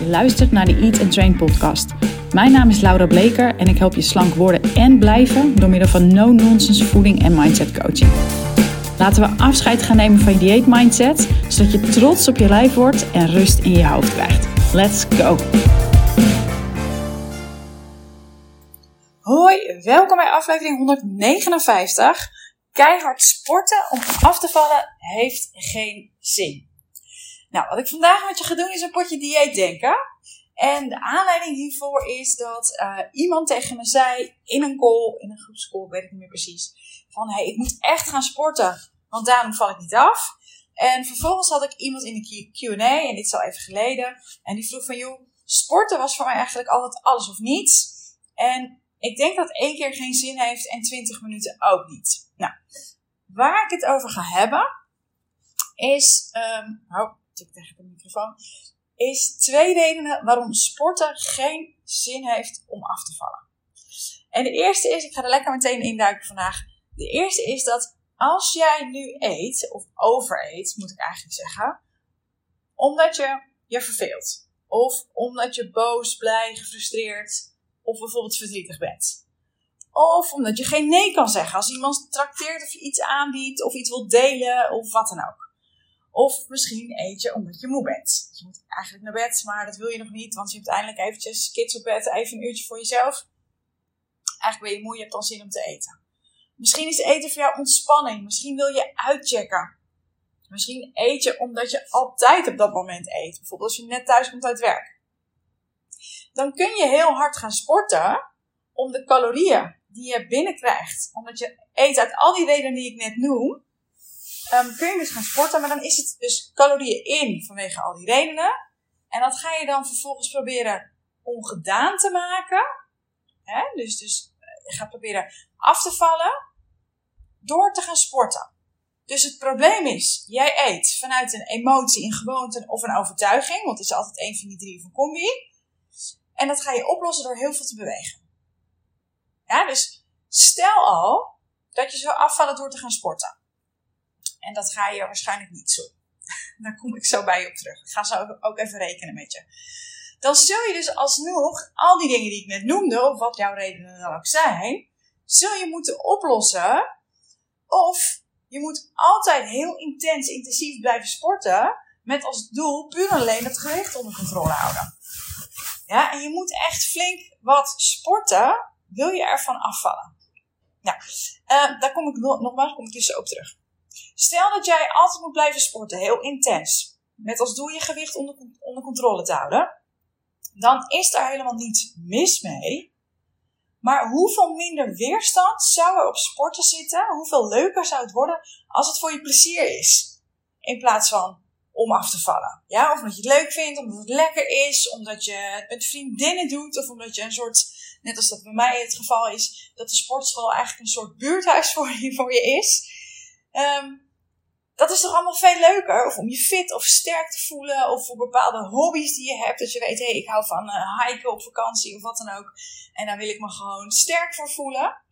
Je luistert naar de Eat and Train podcast. Mijn naam is Laura Bleker en ik help je slank worden en blijven door middel van no-nonsense voeding en mindset coaching. Laten we afscheid gaan nemen van je dieet mindset, zodat je trots op je lijf wordt en rust in je hoofd krijgt. Let's go! Hoi, welkom bij aflevering 159. Keihard sporten om af te vallen heeft geen zin. Nou, wat ik vandaag met je ga doen is een potje dieet denken. En de aanleiding hiervoor is dat uh, iemand tegen me zei in een call, in een groepscall, weet ik niet meer precies, van hey, ik moet echt gaan sporten, want daarom val ik niet af. En vervolgens had ik iemand in de Q&A, en dit is al even geleden, en die vroeg van joh, sporten was voor mij eigenlijk altijd alles of niets. En ik denk dat één keer geen zin heeft en 20 minuten ook niet. Nou, waar ik het over ga hebben, is. Um, oh, tik tegen de microfoon. Is twee redenen waarom sporten geen zin heeft om af te vallen. En de eerste is, ik ga er lekker meteen induiken vandaag. De eerste is dat als jij nu eet, of overeet, moet ik eigenlijk zeggen, omdat je je verveelt. Of omdat je boos, blij, gefrustreerd, of bijvoorbeeld verdrietig bent. Of omdat je geen nee kan zeggen als iemand trakteert of je iets aanbiedt of iets wilt delen of wat dan ook. Of misschien eet je omdat je moe bent. Je moet eigenlijk naar bed, maar dat wil je nog niet, want je hebt eindelijk eventjes kids op bed, even een uurtje voor jezelf. Eigenlijk ben je moe, je hebt dan zin om te eten. Misschien is eten voor jou ontspanning. Misschien wil je uitchecken. Misschien eet je omdat je altijd op dat moment eet. Bijvoorbeeld als je net thuis komt uit werk dan kun je heel hard gaan sporten om de calorieën die je binnenkrijgt, omdat je eet uit al die redenen die ik net noem, um, kun je dus gaan sporten, maar dan is het dus calorieën in vanwege al die redenen. En dat ga je dan vervolgens proberen ongedaan te maken. Hè? Dus, dus eh, je gaat proberen af te vallen door te gaan sporten. Dus het probleem is, jij eet vanuit een emotie, een gewoonte of een overtuiging, want het is altijd één van die drie van combi. En dat ga je oplossen door heel veel te bewegen. Ja, dus stel al dat je zou afvallen door te gaan sporten. En dat ga je waarschijnlijk niet zo. Daar kom ik zo bij je op terug. Ik ga zo ook even rekenen met je. Dan zul je dus alsnog al die dingen die ik net noemde, of wat jouw redenen dan ook zijn, zul je moeten oplossen. Of je moet altijd heel intens, intensief blijven sporten. Met als doel puur alleen het gewicht onder controle houden. Ja, en je moet echt flink wat sporten, wil je ervan afvallen. Nou, daar kom ik nog, nogmaals kom ik dus op terug. Stel dat jij altijd moet blijven sporten, heel intens. Met als doel je gewicht onder, onder controle te houden. Dan is daar helemaal niets mis mee. Maar hoeveel minder weerstand zou er op sporten zitten? Hoeveel leuker zou het worden als het voor je plezier is? In plaats van om af te vallen. Ja, of omdat je het leuk vindt, omdat het lekker is, omdat je het met vriendinnen doet, of omdat je een soort, net als dat bij mij het geval is, dat de sportschool eigenlijk een soort buurthuis voor je, voor je is. Um, dat is toch allemaal veel leuker? Of om je fit of sterk te voelen, of voor bepaalde hobby's die je hebt. Dat je weet, hé, hey, ik hou van uh, hiken op vakantie of wat dan ook. En daar wil ik me gewoon sterk voor voelen.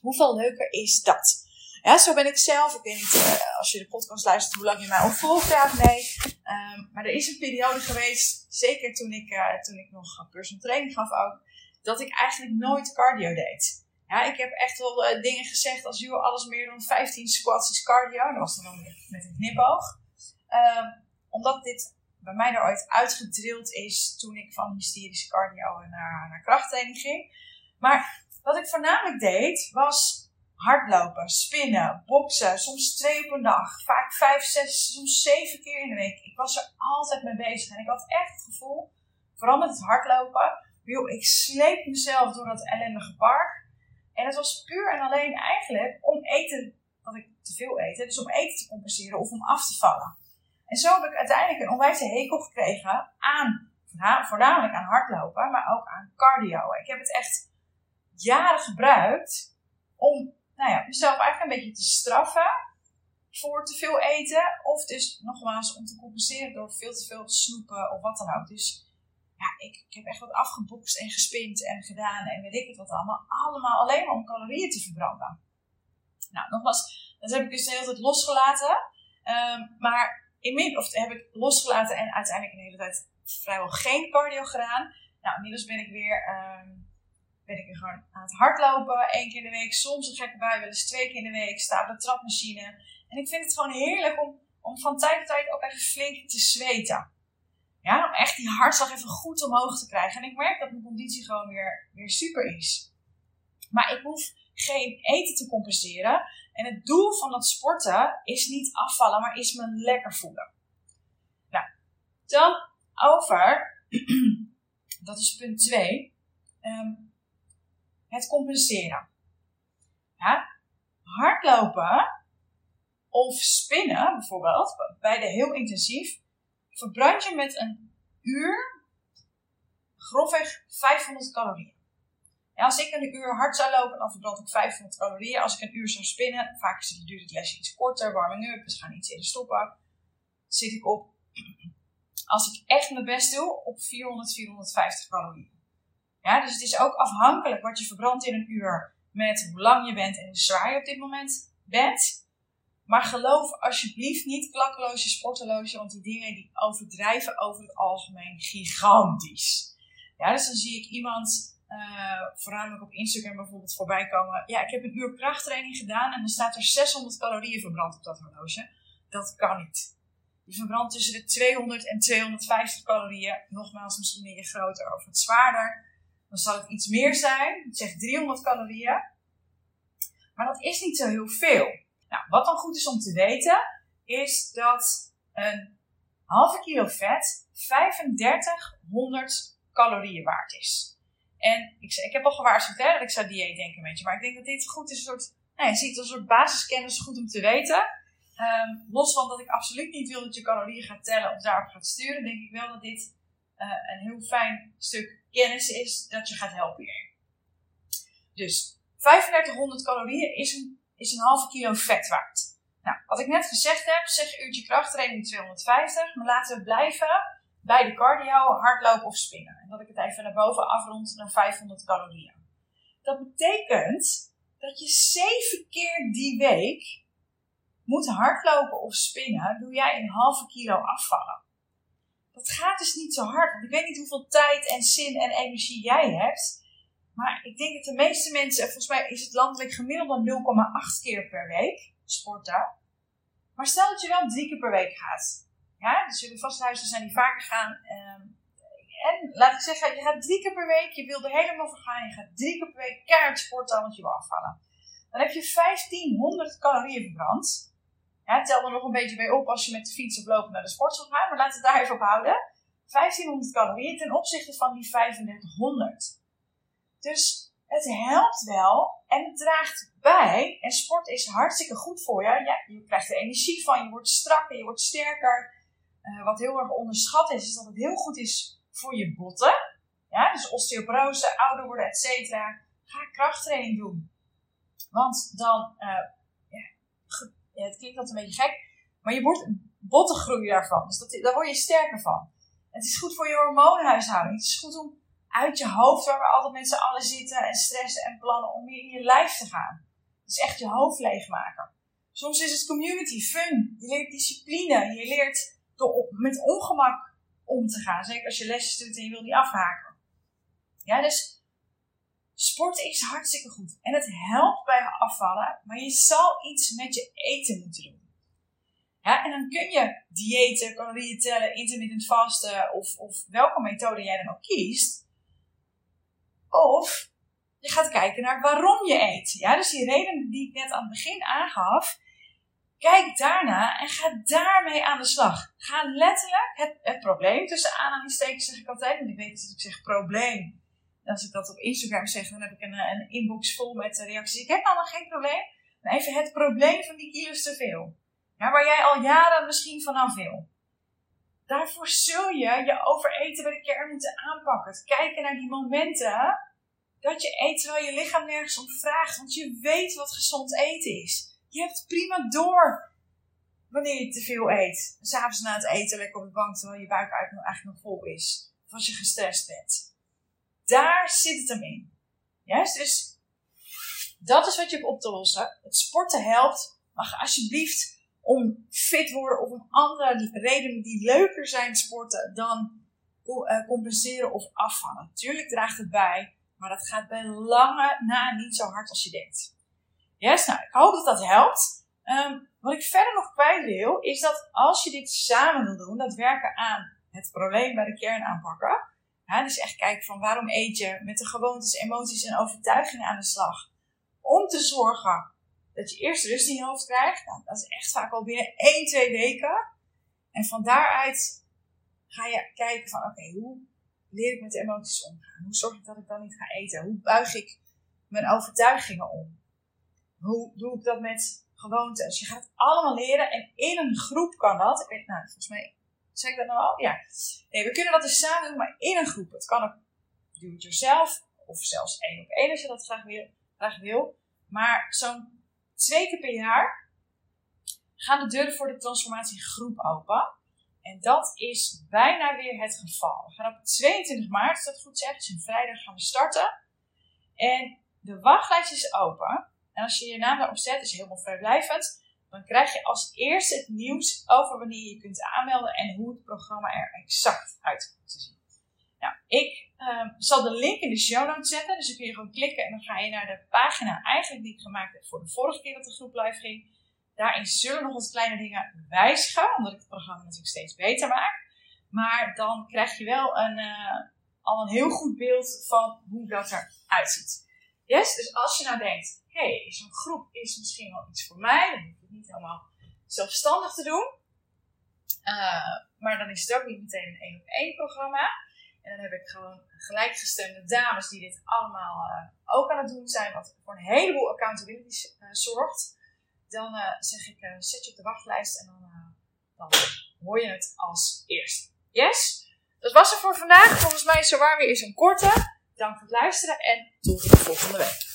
Hoeveel leuker is dat? Ja, zo ben ik zelf. Ik weet niet uh, als je de podcast luistert hoe lang je mij al volgt, nee. Um, maar er is een periode geweest, zeker toen ik, uh, toen ik nog personal training gaf ook, dat ik eigenlijk nooit cardio deed. Ja, ik heb echt wel uh, dingen gezegd als, joh, alles meer dan 15 squats is cardio. Dat was dan met een knipoog. Um, omdat dit bij mij er ooit uitgedrild is toen ik van hysterische cardio naar, naar krachttraining ging. Maar wat ik voornamelijk deed, was hardlopen, spinnen, boksen, soms twee op een dag, vaak vijf, zes, soms zeven keer in de week. Ik was er altijd mee bezig en ik had echt het gevoel, vooral met het hardlopen, joh, ik sleep mezelf door dat ellendige park. En het was puur en alleen eigenlijk om eten, dat ik te veel eet, dus om eten te compenseren of om af te vallen. En zo heb ik uiteindelijk een onwijze hekel gekregen aan, voornamelijk aan hardlopen, maar ook aan cardio. Ik heb het echt jaren gebruikt om nou ja, jezelf eigenlijk een beetje te straffen voor te veel eten. Of dus nogmaals om te compenseren door veel te veel snoepen of wat dan ook. Dus ja, ik, ik heb echt wat afgeboekst en gespind en gedaan en weet ik het wat allemaal. Allemaal alleen om calorieën te verbranden. Nou, nogmaals, dat heb ik dus de hele tijd losgelaten. Um, maar inmiddels, heb ik losgelaten en uiteindelijk een hele tijd vrijwel geen cardio gedaan. Nou, inmiddels ben ik weer ehm, ben ik gewoon aan het hardlopen. één keer in de week, soms een gekke bui, wel eens twee keer in de week. Sta op de trapmachine. En ik vind het gewoon heerlijk om, om van tijd tot tijd ook even flink te zweten. Ja, om echt die hartslag even goed omhoog te krijgen. En ik merk dat mijn conditie gewoon weer, weer super is. Maar ik hoef geen eten te compenseren. En het doel van dat sporten is niet afvallen, maar is me lekker voelen. Nou, dan over, dat is punt 2, ehm, het compenseren. Ja, hardlopen of spinnen bijvoorbeeld, beide heel intensief, verbrand je met een uur grofweg 500 calorieën. Ja, als ik een uur hard zou lopen, dan verbrand ik 500 calorieën. Als ik een uur zou spinnen, vaak duurt het lesje iets korter, warming up, dus gaan iets eerder stoppen, zit ik op, als ik echt mijn best doe, op 400, 450 calorieën. Ja, dus het is ook afhankelijk wat je verbrandt in een uur met hoe lang je bent en hoe zwaar je op dit moment bent. Maar geloof alsjeblieft niet klakkeloosje, sporteloosje, want die dingen die overdrijven over het algemeen gigantisch. Ja, dus dan zie ik iemand, uh, voornamelijk op Instagram bijvoorbeeld, voorbij komen. Ja, ik heb een uur krachttraining gedaan en dan staat er 600 calorieën verbrand op dat horloge. Dat kan niet. Je verbrandt tussen de 200 en 250 calorieën. Nogmaals, misschien ben je groter of wat zwaarder. Dan zal het iets meer zijn. Zeg 300 calorieën. Maar dat is niet zo heel veel. Nou, wat dan goed is om te weten, is dat een halve kilo vet 3500 calorieën waard is. En ik, ik heb al gewaarschuwd hè, dat ik zou dieet denken met je. Maar ik denk dat dit goed is, een soort, nou, je ziet een soort basiskennis goed om te weten. Um, los van dat ik absoluut niet wil dat je calorieën gaat tellen of daarop gaat sturen, denk ik wel dat dit uh, een heel fijn stuk kennis is dat je gaat helpen hierin. Dus 3500 calorieën is een is een halve kilo vet waard. Nou, wat ik net gezegd heb, zeg uurtje krachttraining 250, maar laten we blijven bij de cardio, hardlopen of spinnen. En dat ik het even naar boven afrond naar 500 calorieën. Dat betekent dat je zeven keer die week moet hardlopen of spinnen, doe jij een halve kilo afvallen. Dat gaat dus niet zo hard, want ik weet niet hoeveel tijd en zin en energie jij hebt. Maar ik denk dat de meeste mensen, volgens mij is het landelijk gemiddeld 0,8 keer per week sporten. Maar stel dat je wel drie keer per week gaat. Ja, dus jullie vasthuizen zijn die vaker gaan. Ehm, en laat ik zeggen, je gaat drie keer per week, je wil er helemaal voor gaan. Je gaat drie keer per week keihard sporten, want je wil afvallen. Dan heb je 1500 calorieën verbrand. Tel er nog een beetje bij op als je met de fiets of lopen naar de sportschool gaat. Maar laten we het daar even op houden. 1500 calorieën ten opzichte van die 3500. Dus het helpt wel en het draagt bij. En sport is hartstikke goed voor je. Ja, je krijgt er energie van, je wordt strakker, je wordt sterker. Uh, wat heel erg onderschat is, is dat het heel goed is voor je botten. Ja, dus osteoporose, ouder worden, et cetera. Ga krachttraining doen. Want dan, uh, ja, het klinkt altijd een beetje gek, maar je wordt botten groeien daarvan. Dus dat, daar word je sterker van. Het is goed voor je hormoonhuishouding. Het is goed om uit je hoofd waar we altijd met z'n allen zitten en stressen en plannen om weer in je lijf te gaan. Dus echt je hoofd leegmaken. Soms is het community, fun. Je leert discipline. Je leert met ongemak om te gaan. Zeker als je lesjes doet en je wil niet afhaken. Ja, dus sport is hartstikke goed. En het helpt bij afvallen, maar je zal iets met je eten moeten doen. Ja, en dan kun je diëten, calorieën tellen, intermittent vasten of, of welke methode jij dan ook kiest. Of je gaat kijken naar waarom je eet. Ja, dus die reden die ik net aan het begin aangaf. Kijk daarna en ga daarmee aan de slag. Ga letterlijk het, het probleem, tussen aanhalingstekens zeg ik altijd, want ik weet dat ik zeg probleem. als ik dat op Instagram zeg, dan heb ik een, een inbox vol met reacties. Ik heb allemaal geen probleem. Maar even het probleem van die kilo's te veel. Ja, waar jij al jaren misschien vanaf wil. Daarvoor zul je je overeten bij de kern moeten aanpakken. Kijken naar die momenten dat je eet terwijl je lichaam nergens om vraagt. Want je weet wat gezond eten is. Je hebt prima door wanneer je te veel eet. S'avonds na het eten lekker op de bank terwijl je buik eigenlijk nog vol is. Of als je gestrest bent. Daar zit het hem in. Juist, dus dat is wat je hebt op te lossen. Het sporten helpt. Maar ga alsjeblieft om fit worden of een andere reden die leuker zijn sporten dan eh, compenseren of afvallen. Natuurlijk draagt het bij, maar dat gaat bij lange na niet zo hard als je denkt. Yes, nou, ik hoop dat dat helpt. Ehm, wat ik verder nog kwijt wil, is dat als je dit samen wil doen, dat werken aan het probleem bij de kern aanpakken. Ja, dus echt kijken van waarom eet je met de gewoontes, emoties en overtuigingen aan de slag. Om te zorgen dat je eerst rust in je hoofd krijgt. Nou, dat is echt vaak al binnen 1, 2 weken. En van daaruit ga je kijken van oké, hoe leer ik met de emoties omgaan? Hoe zorg ik dat ik dan niet ga eten? Hoe buig ik mijn overtuigingen om? Hoe doe ik dat met gewoontes? Dus je gaat het allemaal leren en in een groep kan dat. Ik nou, volgens mij zei ik dat nou al? Ja. Nee, we kunnen dat dus samen doen, maar in een groep. Het kan ook do it yourself of zelfs één op één als je dat graag wil. Graag wil. Maar zo'n twee keer per jaar gaan de deuren voor de transformatiegroep open. En dat is bijna weer het geval. We gaan op 22 maart, als dat goed zeg, dus een vrijdag gaan we starten. En de wachtlijst is open. En als je je naam daarop zet, is helemaal vrijblijvend. Dan krijg je als eerste het nieuws over wanneer je kunt aanmelden en hoe het programma er exact uit te zien. Nou, ik uh, zal de link in de show notes zetten. Dus dan kun je gewoon klikken en dan ga je naar de pagina eigenlijk die ik gemaakt heb voor de vorige keer dat de groep live ging. Daarin zullen nog wat kleine dingen wijzigen, omdat ik het programma natuurlijk steeds beter maak. Maar dan krijg je wel een, uh, al een heel goed beeld van hoe dat eruit ziet. Yes? Dus als je nou denkt, hé, hey, zo'n groep is misschien wel iets voor mij, dan hoef ik het niet helemaal zelfstandig te doen. Uh, maar dan is het ook niet meteen een één op één programma. En dan heb ik gewoon gelijkgestemde dames die dit allemaal uh, ook aan het doen zijn, wat voor een heleboel accountability uh, zorgt. Dan zeg ik, zet je op de wachtlijst en dan, dan hoor je het als eerste. Yes? Dat was het voor vandaag. Volgens mij is zo waar weer eens een korte. Dank voor het luisteren en tot de volgende week.